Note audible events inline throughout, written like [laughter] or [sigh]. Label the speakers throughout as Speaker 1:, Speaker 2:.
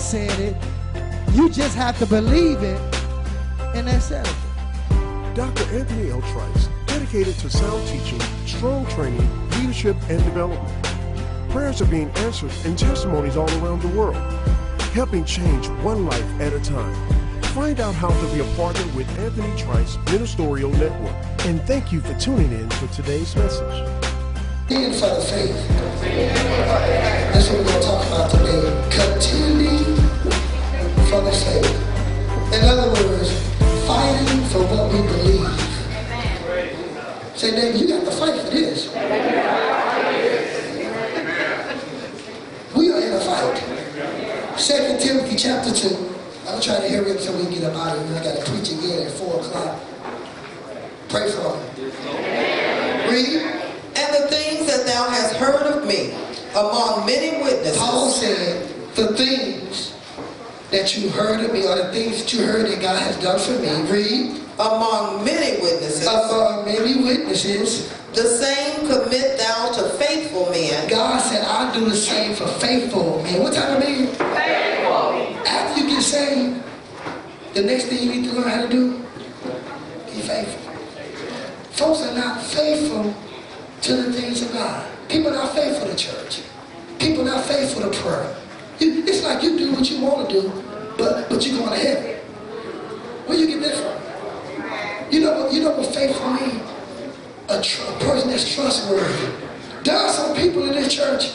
Speaker 1: said it. You just have to believe it, and that's it.
Speaker 2: Dr. Anthony L. Trice, dedicated to sound teaching, strong training, leadership, and development. Prayers are being answered and testimonies all around the world, helping change one life at a time. Find out how to be a partner with Anthony Trice Ministerial Network. And thank you for tuning in for today's message.
Speaker 3: In for the faith. That's what we're going to talk about today. Contending the faith. In other words, fighting for what we believe. Say, David, you got to fight for this. We are in a fight. Second Timothy chapter 2. I'm trying to hurry up so we can get up out of here. I got to preach again at 4 o'clock. Pray for me. Read.
Speaker 4: And the things that thou hast heard of me among many witnesses.
Speaker 3: Paul said, the things that you heard of me, or the things that you heard that God has done for me, read.
Speaker 4: Among many witnesses.
Speaker 3: Among many witnesses.
Speaker 4: The same commit thou to faithful men.
Speaker 3: God said, I'll do the same for faithful men. What type of men?
Speaker 4: Faithful.
Speaker 3: After you get saved, the next thing you need to learn how to do, be faithful. Folks are not faithful to the things of God. People are not faithful to church. People are not faithful to prayer. You, it's like you do what you want to do, but but you're going to heaven. Where you get that from? You know what? You know what faithful means? A, tr- a person that's trustworthy. There are some people in this church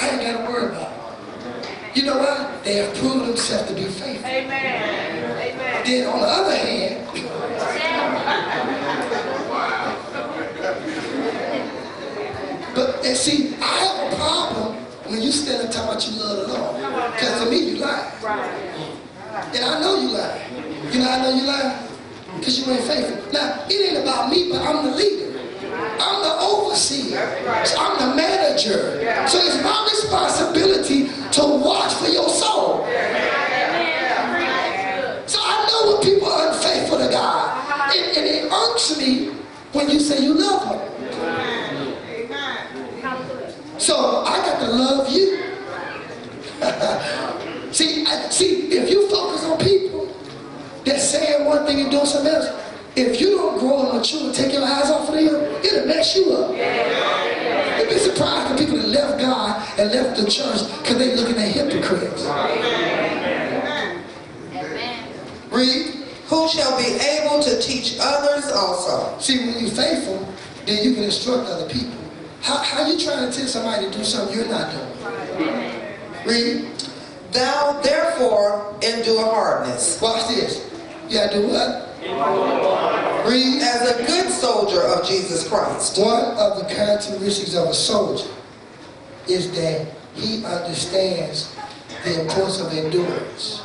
Speaker 3: I ain't got to worry about. You know why? They have proven themselves to be faithful.
Speaker 5: Amen. Amen.
Speaker 3: Then on the other hand, [laughs] but and see, I have a problem when you stand and talk about you love the Lord. Because to me, you lie. And I know you lie. You know I know you lie? Because you ain't faithful. Now, it ain't about me, but I'm the leader. I'm the overseer. So I'm the manager. So it's my responsibility to watch for your soul. So I know when people are unfaithful to God. And, and it irks me when you say you love them. So I got to love you. [laughs] see, I, see, if you focus on people that's saying one thing and doing something else, if you don't grow and mature and take your eyes off of them, it'll mess you up. You'd be surprised the people that left God and left the church because they looking at hypocrites. Read.
Speaker 4: Who shall be able to teach others also.
Speaker 3: See, when you're faithful, then you can instruct other people. How, how you trying to tell somebody to do something you're not doing? Read.
Speaker 4: Thou therefore endure hardness.
Speaker 3: Watch this. You gotta do what? Read.
Speaker 4: As a good soldier of Jesus Christ.
Speaker 3: One of the characteristics of a soldier is that he understands the importance of endurance.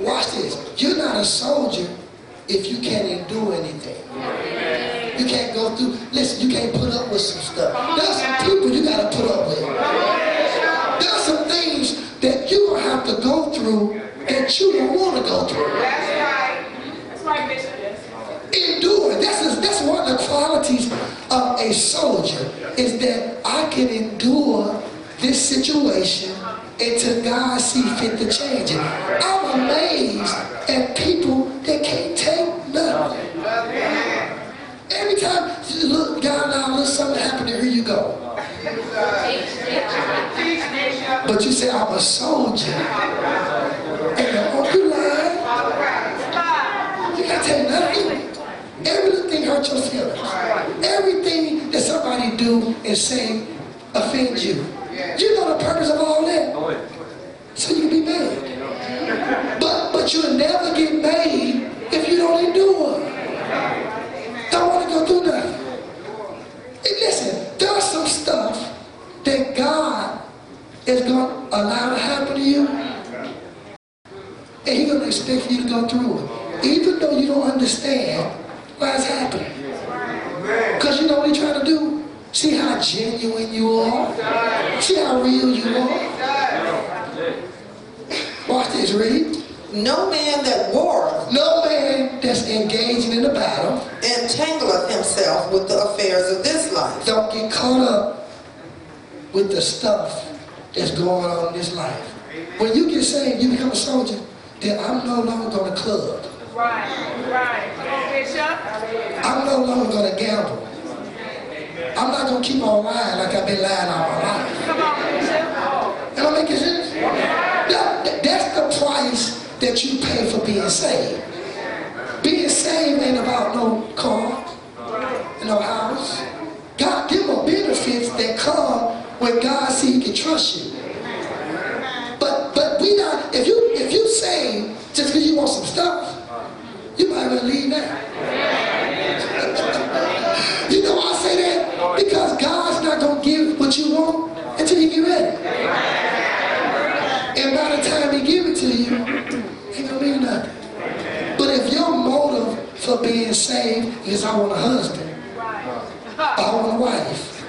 Speaker 3: Watch this. You're not a soldier if you can't endure anything. You can't through, listen, you can't put up with some stuff. There's some people you gotta put up with. There's some things that you will have to go through that you don't want to go through.
Speaker 5: That's right. That's right, Bishop.
Speaker 3: Endure. That's, that's one of the qualities of a soldier is that I can endure this situation until God see fit to change it. I'm amazed at people that can't take nothing. Every time you look look something happen, here you go. But you say I'm a soldier. And you lying. You can't take nothing. Everything hurts your feelings. Everything that somebody do and say offends you. You know the purpose of all that. So you can be mad. But but you'll never get made if you don't endure. Don't want to go through nothing. And listen, there's some stuff that God is going to allow to happen to you. And He's going to expect you to go through it. Even though you don't understand why it's happening. Because you know what He's trying to do? See how genuine you are? See how real you are? Watch this, read.
Speaker 4: No man that warreth
Speaker 3: No man that's engaging in a battle
Speaker 4: entangleth himself with the affairs of this life.
Speaker 3: don't get caught up with the stuff that's going on in this life. When you get saved, you become a soldier, then I'm no longer going to club.
Speaker 5: Right, right. Come on, Bishop.
Speaker 3: I'm no longer going to gamble. I'm not going to keep on lying like I've been lying all my life.
Speaker 5: Come on, Bishop.
Speaker 3: Am I making sense? That- that's the price that you pay for being saved. Being saved ain't about no car, no house. God give them benefits that come when God see He can trust you. But but we not if you if you saved just because you want some stuff, you might as well leave now. [laughs] you know I say that? Because God's not gonna give what you want until you get ready. And by the time he give it to you, ain't gonna be nothing. But if your motive for being saved is I want a husband, I want a wife,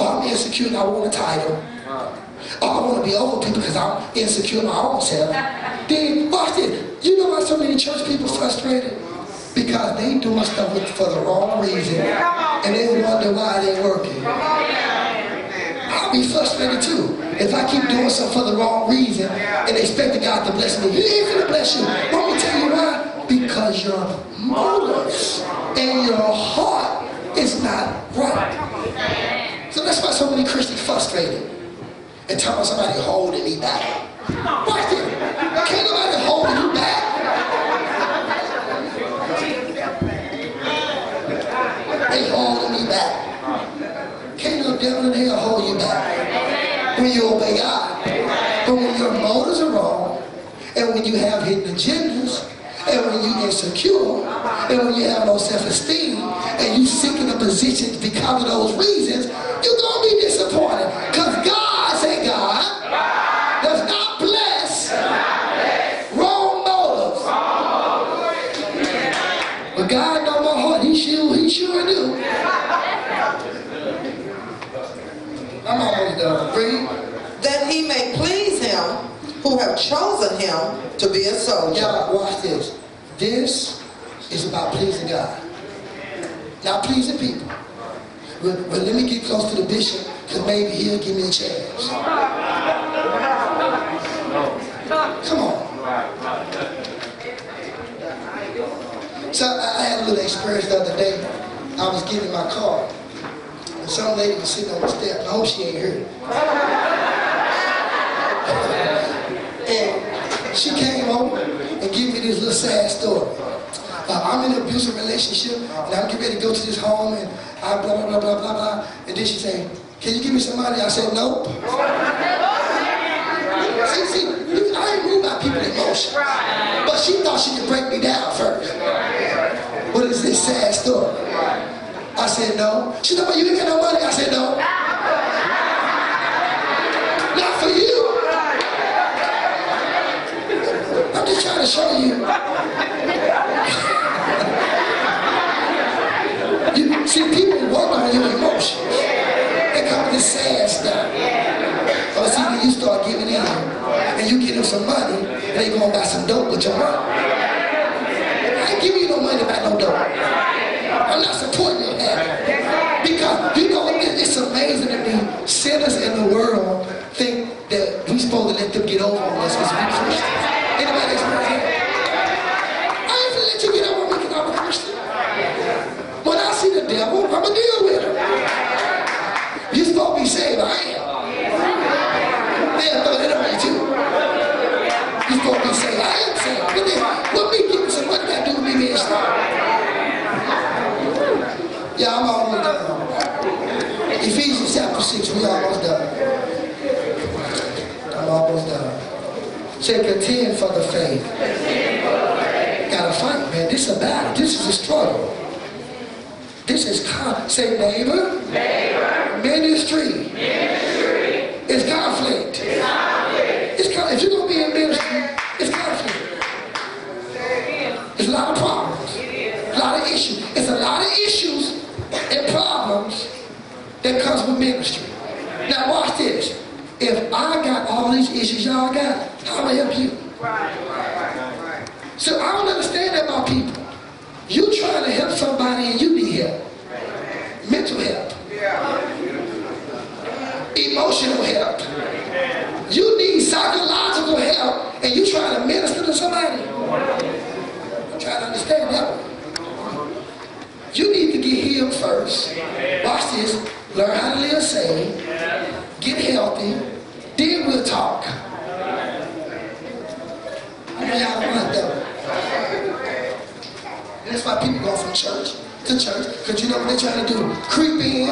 Speaker 3: or I'm insecure and I want a title, or I want to be over people because I'm insecure in my own self, then watch it. You know why so many church people frustrated? Because they doing stuff for the wrong reason, and they wonder why it ain't working. I'll be frustrated too. If I keep doing something for the wrong reason and expecting God to bless me, He ain't gonna bless you. But let me tell you why. Because your motives and your heart is not right. That's why so many Christians frustrated and about somebody holding me back. Watch it. Can't nobody hold you back. They holding me back. Can't no devil in hell hold you back when you obey God. But when your motives are wrong, and when you have hidden agendas, and when you insecure, and when you have no self-esteem, and you seek in a position because of those reasons, you're gonna be disappointed. Because God, say God, does not bless wrong motives. But God know my heart. He sure, he sure do. I'm almost done. Read.
Speaker 4: that he may please him who have chosen him to be a soldier.
Speaker 3: Y'all, watch this. This is about pleasing God. Not pleasing people. But, but let me get close to the bishop, because maybe he'll give me a chance. Come on. So I, had a little experience the other day. I was getting in my car, and some lady was sitting on the step. I hope she ain't here. [laughs] And she came over and gave me this little sad story. I'm in an abusive relationship, and I'm getting ready to go to this home, and I blah, blah, blah, blah, blah, blah. And then she said, can you give me some money? I said, nope. See, see, I ain't moved by people's emotions. But she thought she could break me down first. What is this sad story? I said, no. She said, but you ain't got no money. I said, no. Not for you. I'm just trying to show you. you see, people work on your emotions. They come this sad stuff. Or see, when you start giving in, and you give them some money, they gonna buy some dope with your money. I ain't giving you no money to buy no dope. I'm not supporting your habit. Because, you know, it's amazing to me, sinners in the world think that we supposed to let them get over on us because we Christians. Anybody experience that? I ain't gonna let you get over on me because I'm a Christian. When I see the devil, I'm gonna deal with him. You supposed to be saved, I am. They'll throw that on you too. You supposed to be saved, I am saved. But then, what me giving some money got to do with me being saved? Yeah, I'm almost done. Ephesians chapter 6, we almost done. I'm almost done. Say, contend for the faith. Gotta fight, man. This is a battle. This is a struggle. This is con- say neighbor, ministry. Ministry. It's conflict. It's con- if you're gonna be in ministry, it's conflict. It's a lot of problems. A lot of issues. It's a lot of issues and problems that comes with ministry. issues y'all got. How to help you? So I don't understand that about people. You trying to help somebody and you need help. Mental help. Emotional help. You need psychological help and you trying to minister to somebody. I'm trying to understand that. You need to get healed first. Watch this. Learn how to live sane. Get healthy then we'll talk. I know y'all don't like that. That's why people go from church to church. Because you know what they're trying to do? Creep in.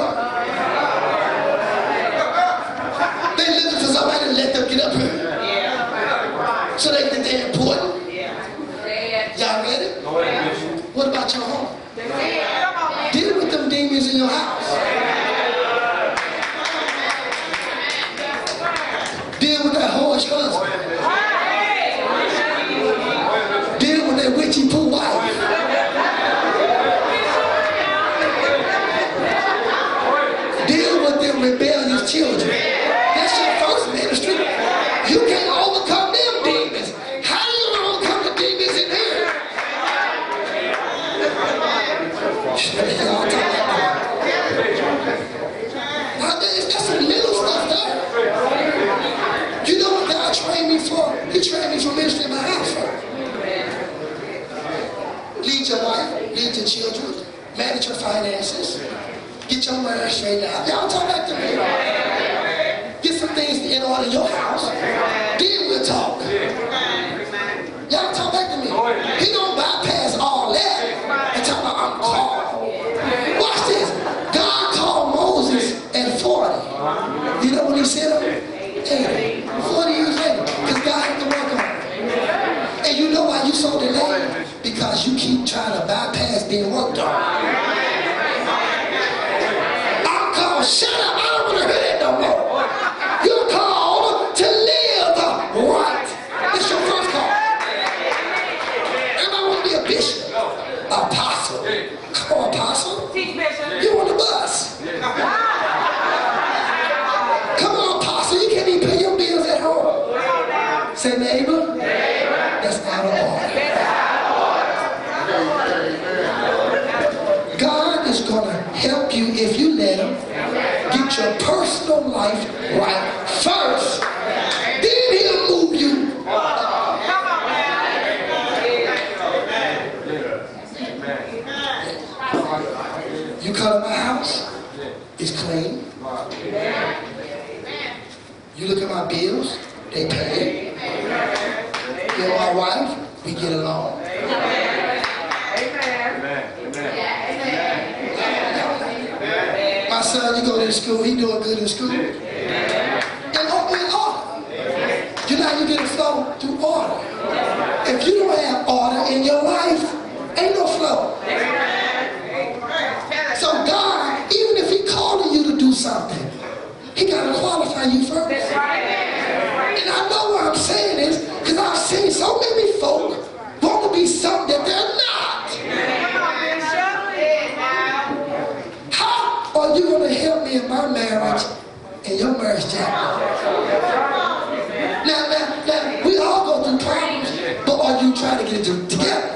Speaker 3: They looking for somebody to let them get up here. Y'all talk like that. Now, there's some little stuff there. You know what God trained me for? He trained me for ministry in my house. Lead your wife, lead your children, manage your finances, get your marriage straightened out. Y'all talk back to me. Get some things in order in your house. Then we'll talk. Y'all talk back to me. He don't bypass all that and talk about I'm called. Watch this. God called Moses at 40. You know what he said? Hey, 40 years later. Because God had to work on it. And you know why you so delayed? You keep trying to bypass being worked on. I'm called, shut up, I don't want to hear that no more. You're called to live right. It's your first call. Everybody want to be a bishop, apostle. Come on, apostle.
Speaker 5: Teach Bishop.
Speaker 3: You on the bus. Come on, apostle. You can't even pay your bills at home. Say neighbor. That's out of order. God is going to help you if you let him get your personal life right first. Then he'll move you. You come to my house, it's clean. You look at my bills, they pay. You're my wife, we get along. Amen. Amen. Amen. My son, you go to school, he doing good in school. And open order. You know you get a flow through order. If you don't have order in your life, ain't no flow. So God, even if He calling you to do something, He got to qualify you first. And I know what I'm saying is because I've seen so many folk want to be something that they're not. How are you going to help me in my marriage and your marriage, Jack? Now, now, now, we all go through problems, but are you trying to get it together?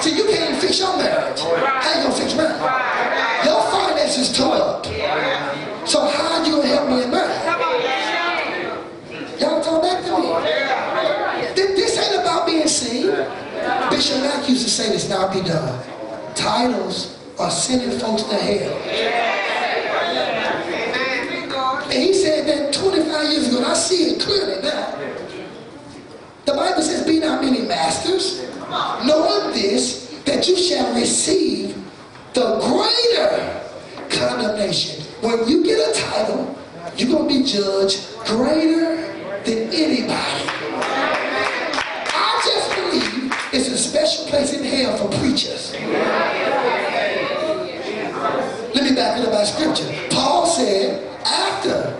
Speaker 3: See, you can't even fix your marriage. How you gonna fix mine? Your finances tore up. So how you gonna help me in mine? Y'all talk back to me. Th- This ain't about being seen. Bishop Mack used to say this, now be done. Titles are sending folks to hell. And he said that 25 years ago, and I see it clearly now. The Bible says, Be not many masters, knowing this, that you shall receive the greater condemnation. When you get a title, you're going to be judged greater than anybody. A special place in hell for preachers. Let me back it up by scripture. Paul said, after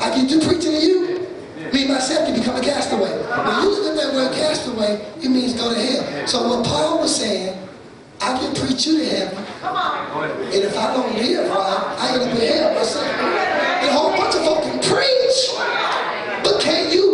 Speaker 3: I get to preaching to you, me myself can become a castaway. When you look at that word castaway, it means go to hell. So what Paul was saying, I can preach you to heaven. And if I don't live right, I end up in hell myself. And a whole bunch of folk can preach, but can you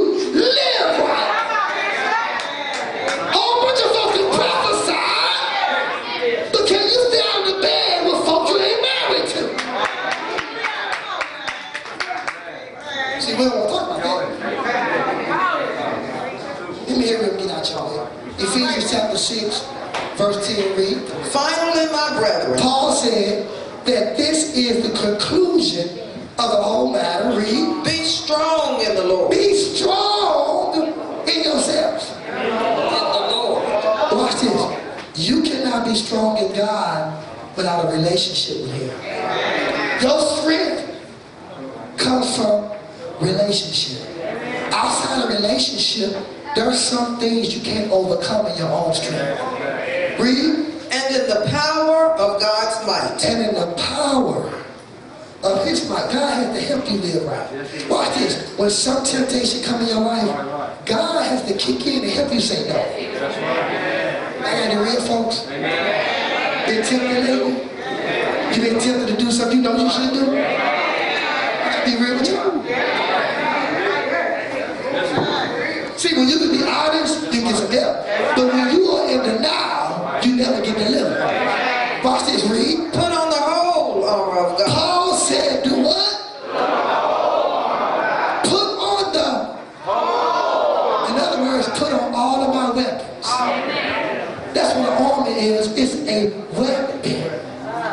Speaker 3: conclusion of the whole matter. Read.
Speaker 4: be strong in the Lord.
Speaker 3: Be strong in yourselves. Watch this. You cannot be strong in God without a relationship with Him. Your strength comes from relationship. Outside of relationship, there are some things you can't overcome in your own strength. Read.
Speaker 4: And in the power of God's might.
Speaker 3: And in the power of his might, God has to help you live right. Watch this. When some temptation come in your life, God has to kick in and help you say no. I got the real folks. Been tempted lately? You been tempted to do something you know you shouldn't do? I be real with you. See, when you can be honest, you get some help. But when you are in denial, you never get delivered. Watch this, read.
Speaker 4: Put on the whole armor of God.
Speaker 3: Paul said, do what? Put on the. In other words, put on all of my weapons. That's what an armor is. It's a weapon.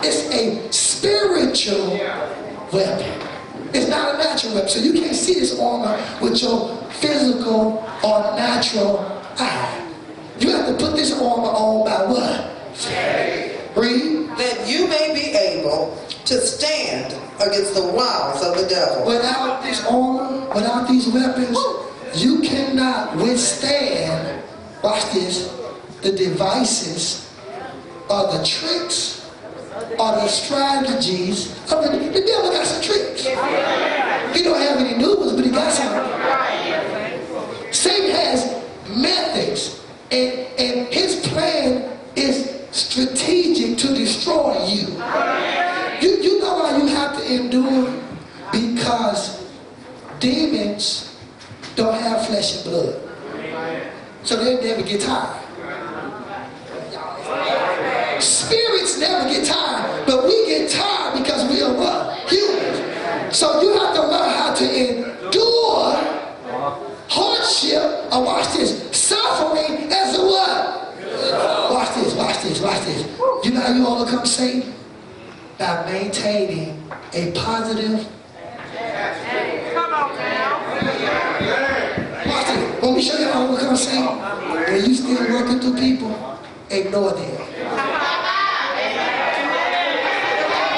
Speaker 3: It's a spiritual weapon. It's not a natural weapon. So you can't see this armor with your physical or natural eye. You have to put this armor on by what? Read.
Speaker 4: that you may be able to stand against the wiles of the devil.
Speaker 3: Without this armor, without these weapons, you cannot withstand, watch this, the devices or the tricks or the strategies of the, the devil got some tricks. He don't have any new ones, but he got some. Satan has methods, and, and his plan is strategic to destroy you. You, you know why you have to endure? Because demons don't have flesh and blood. So they never get tired. Spirits never get tired, but we get tired because we are what? Humans. So you have to learn how to endure hardship, or watch this, suffering as a what? Watch this, watch this, watch this. You know how you overcome Satan? By maintaining a positive.
Speaker 5: Come on now.
Speaker 3: When we show you how to overcome Satan, when you still working through people, ignore them.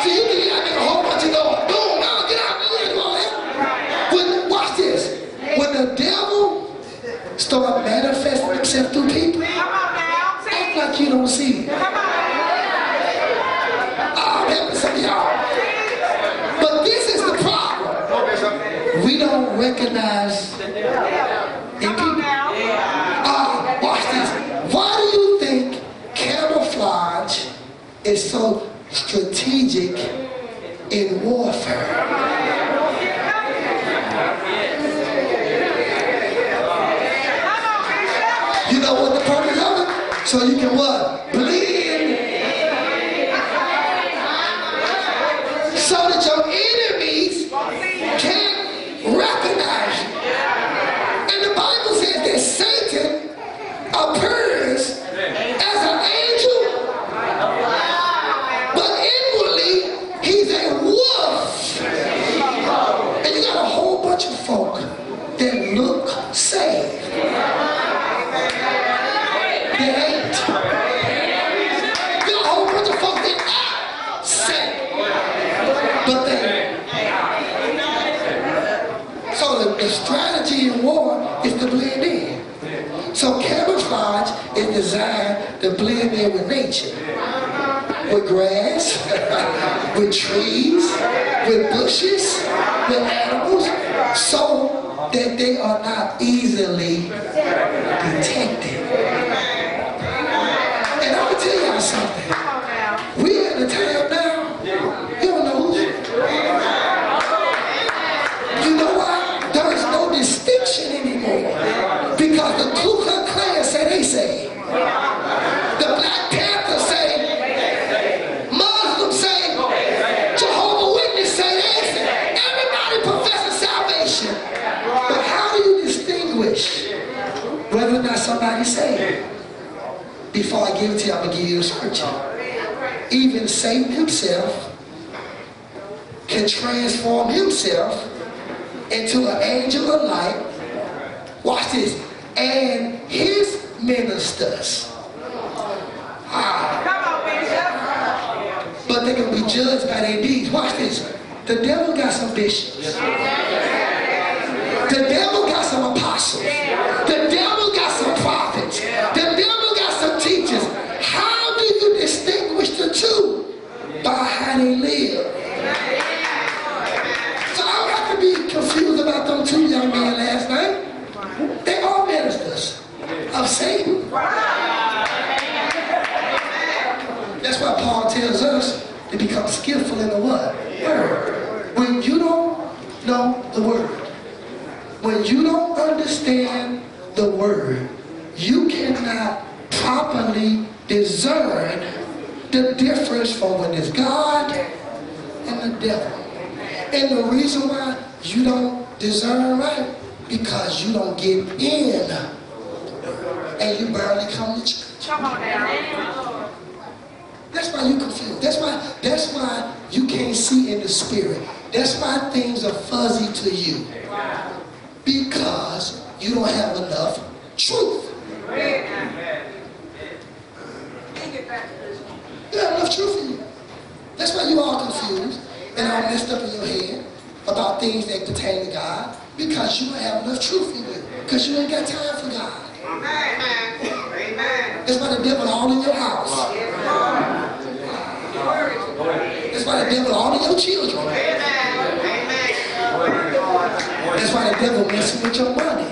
Speaker 3: See, you think I make a whole bunch of noise. Boom, now get out. You ain't doing that. When, watch this. When the devil start manifesting himself through people,
Speaker 5: Come on now.
Speaker 3: act like you don't see it.
Speaker 5: Come on.
Speaker 3: Ah, I'm helping some y'all. But this is the problem. We don't recognize in
Speaker 5: Come on
Speaker 3: people.
Speaker 5: now.
Speaker 3: Ah, watch this. Why do you think camouflage is so strategic in warfare? You know what the purpose of it? So you can what? Blend. So that your enemies can't recognize you. And the Bible says that Satan appears as an angel, but inwardly he's a wolf. And you got a whole bunch of folk that look saved. They ain't. You got a whole bunch of folk that act saved. But they so the, the strategy in war is to blend in. So camouflage is designed to blend in with nature. With grass, with trees, with bushes, with animals, so that they are not easily detected. And I'm gonna tell y'all something. I'm going to give you a scripture. even Satan himself can transform himself into an angel of light. Watch this. And his ministers. Ah, but they can be judged by their deeds. Watch this. The devil got some bishops. The devil got some apostles. The devil got some prophets. The devil got some teachers. How do you distinguish the two? By how they live. So I don't have to be confused about them two young men last night. They are ministers of Satan. That's why Paul tells us to become skillful in the what? Word. When you don't know the word, when you don't understand the word, you cannot properly discern the difference from when it's God and the devil. And the reason why you don't discern right, because you don't get in and you barely come to church.
Speaker 5: Come on now.
Speaker 3: That's why you confused. That's why that's why you can't see in the spirit. That's why things are fuzzy to you. Because you don't have enough truth.
Speaker 5: Take it back, Bishop.
Speaker 3: You have enough truth in you. That's why you all confused and all messed up in your head about things that pertain to God. Because you don't have enough truth in you. Because you ain't got time for God.
Speaker 5: Amen. Amen.
Speaker 3: That's why the devil all in your house. That's why the devil all in your children.
Speaker 5: Amen. Amen.
Speaker 3: That's why the devil messing with your money.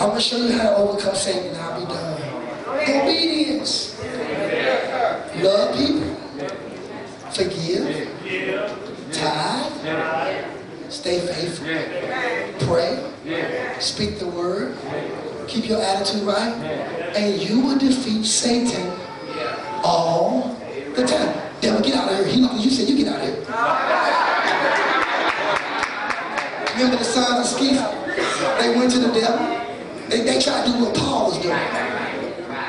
Speaker 3: I'm gonna show you how to overcome Satan and I'll be done. Obedience. Love people. Forgive. Tithe. Stay faithful. Pray. Speak the word. Keep your attitude right. And you will defeat Satan all the time. Devil, get out of here. He, you said you get out of here. Remember the sons of Sceva? They went to the devil. They, they tried to do what Paul was doing.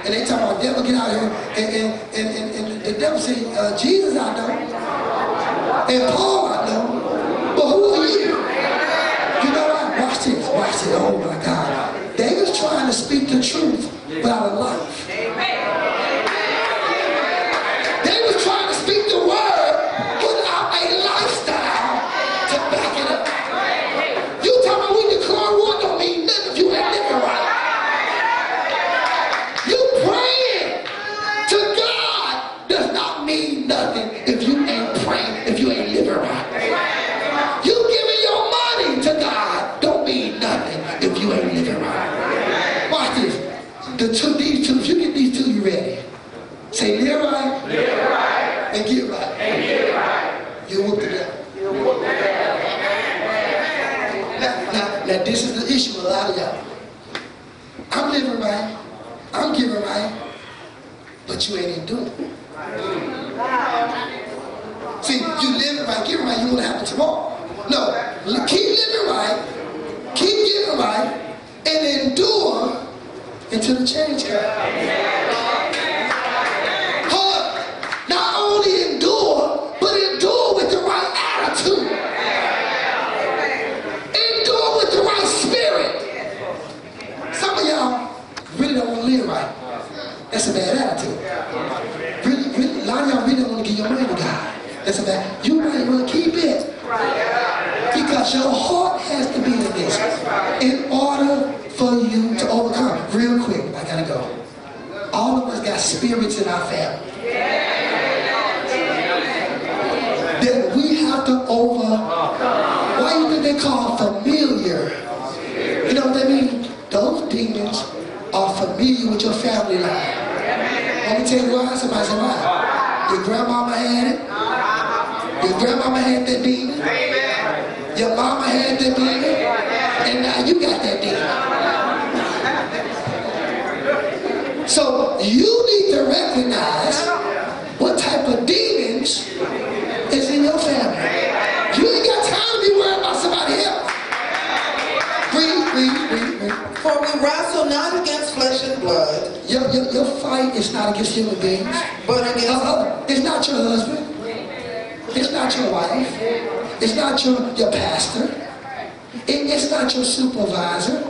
Speaker 3: And they talking about, devil, get out of here. And, and, and, and, and the devil said, uh, Jesus I know. And Paul I know. But who are you? You know what? Watch this. Watch this. Oh my God. They was trying to speak the truth without a life. They if you get these two, you ready. Say live right, Live right. and get right. And get right. You whoop the devil. Now, now, now, this is the issue with a lot of y'all. I'm living right, I'm giving right, but you ain't even doing it. See, you living right, giving right, you want to happen tomorrow. No, li- keep living right, keep giving right, and endure until the change comes. Hold up. Not only endure, but endure with the right attitude. Endure with the right spirit. Some of y'all really don't want to live right. That's a bad attitude. Really, really, a lot of y'all really don't want to give your money to God. That's a bad. You might want to keep it. Because your heart has to be in this in order for you to overcome. Real quick, I gotta go. All of us got spirits in our family. That we have to overcome. Why think they call familiar? You know what I mean? Those demons are familiar with your family life. Let me tell you why. Somebody say why. Your grandmama had it. Your grandmama had that demon. Your mama had that demon. And now you got that demon. So you need to recognize what type of demons is in your family. You ain't got time to be worried about somebody else. Read, read, read, read.
Speaker 4: For we wrestle not against flesh and blood,
Speaker 3: Your, your, your fight is not against human beings.
Speaker 4: but against
Speaker 3: Uh-uh. It's not your husband. It's not your wife. It's not your, your pastor. It- it's not your supervisor.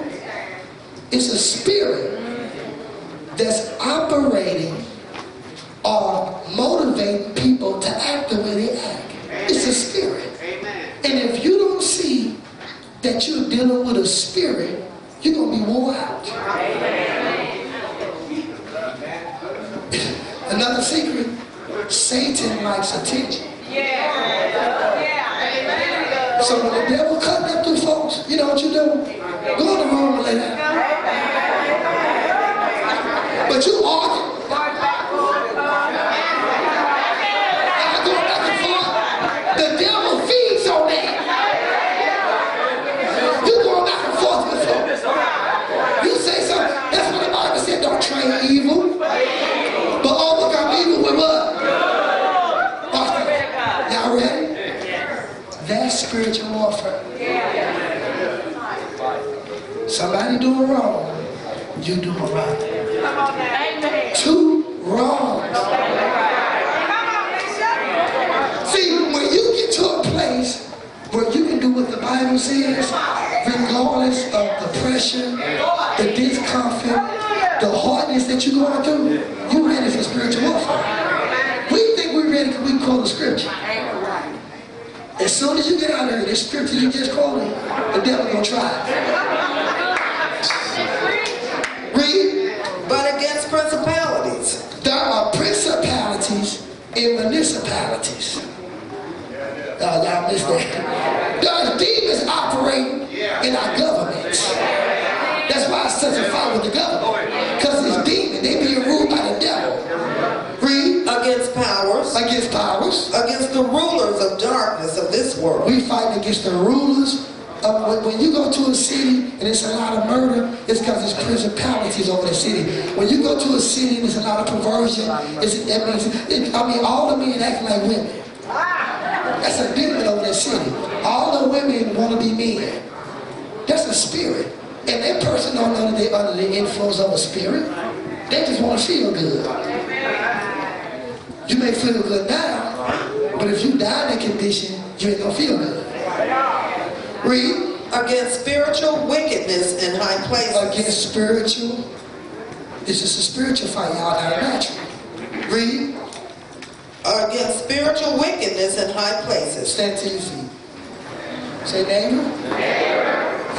Speaker 3: It's a spirit that's operating or motivating people to act the way they act. It's a spirit. And if you don't see that you're dealing with a spirit, you're going to be wore out. Another secret, Satan likes attention. Yeah. So when the devil cutting up through folks, you know what you do? Go in the room and lay down. But you argue. The devil feeds on that. You going back and. You say something. That's what the Bible said. Don't train evil. But overcome evil with what? Y'all ready? That's spiritual warfare. Somebody doing wrong, you doing right. Two wrongs. See, when you get to a place where you can do what the Bible says, regardless of the pressure, the discomfort, the hardness that you're going through, you ready for spiritual warfare. We think we're ready because we quote the scripture. As soon as you get out of here, scripture you just quoted, the devil gonna try. Municipalities. Uh, y'all missed that. There are demons operating in our governments. That's why it's such a fight with the government. Because it's demons. They being ruled by the devil. Read.
Speaker 4: against powers,
Speaker 3: Against powers.
Speaker 4: against the rulers of darkness of this world,
Speaker 3: We fight against the rulers. Uh, of, when, you go to a city and it's a lot of murder, it's because there's principalities over the city. When you go to a city and there's a lot of perversion, it's, that means, it, I mean, all the men act like women. That's a demon over that city. All the women want to be men. That's a spirit. And that person don't know that they're under the influence of a spirit. They just want to feel good. You may feel good now, but if you die in that condition, you ain't gonna feel good. Read
Speaker 4: against spiritual wickedness in high places,
Speaker 3: against spiritual. This is a spiritual fight, y'all, not a natural. Read.
Speaker 4: against spiritual wickedness in high places.
Speaker 3: Stand to your feet. Say, neighbor.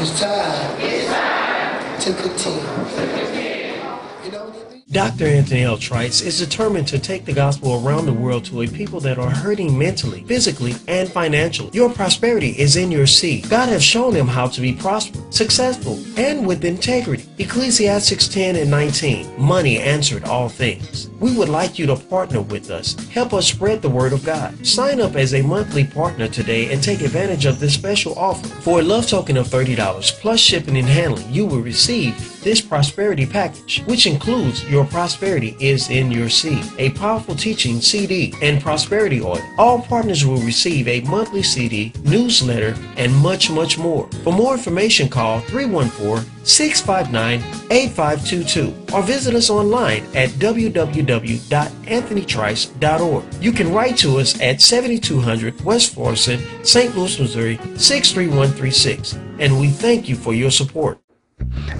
Speaker 3: It's time. It's time. To continue. You know what that means?
Speaker 6: Dr. Anthony L. Trice is determined to take the gospel around the world to a people that are hurting mentally, physically, and financially. Your prosperity is in your seed. God has shown him how to be prosperous, successful, and with integrity. Ecclesiastes 10 and 19. Money answered all things. We would like you to partner with us. Help us spread the word of God. Sign up as a monthly partner today and take advantage of this special offer. For a love token of $30 plus shipping and handling, you will receive this prosperity package, which includes Your Prosperity is in Your Seed, a powerful teaching CD, and prosperity oil. All partners will receive a monthly CD, newsletter, and much, much more. For more information, call 314 659 8522 or visit us online at www.anthonytrice.org. You can write to us at 7200 West Florissant, St. Louis, Missouri 63136, and we thank you for your support.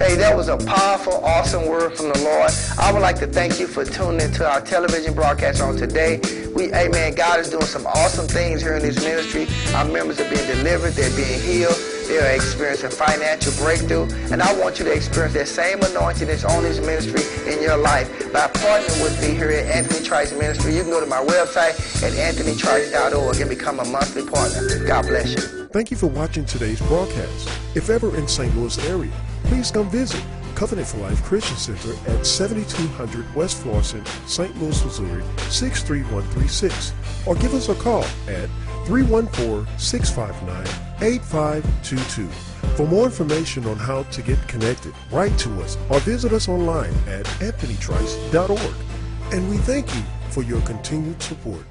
Speaker 7: Hey, that was a powerful, awesome word from the Lord. I would like to thank you for tuning into our television broadcast on today. We, amen, God is doing some awesome things here in this ministry. Our members are being delivered, they're being healed, they're experiencing financial breakthrough. And I want you to experience that same anointing that's on this ministry in your life by partnering with me here at Anthony Trice Ministry. You can go to my website at anthonytrice.org and become a monthly partner. God bless you.
Speaker 2: Thank you for watching today's broadcast. If ever in St. Louis area, please come visit Covenant for Life Christian Center at 7200 West Florissant, St. Louis, Missouri 63136 or give us a call at 314-659-8522. For more information on how to get connected, write to us or visit us online at anthonytrice.org. And we thank you for your continued support.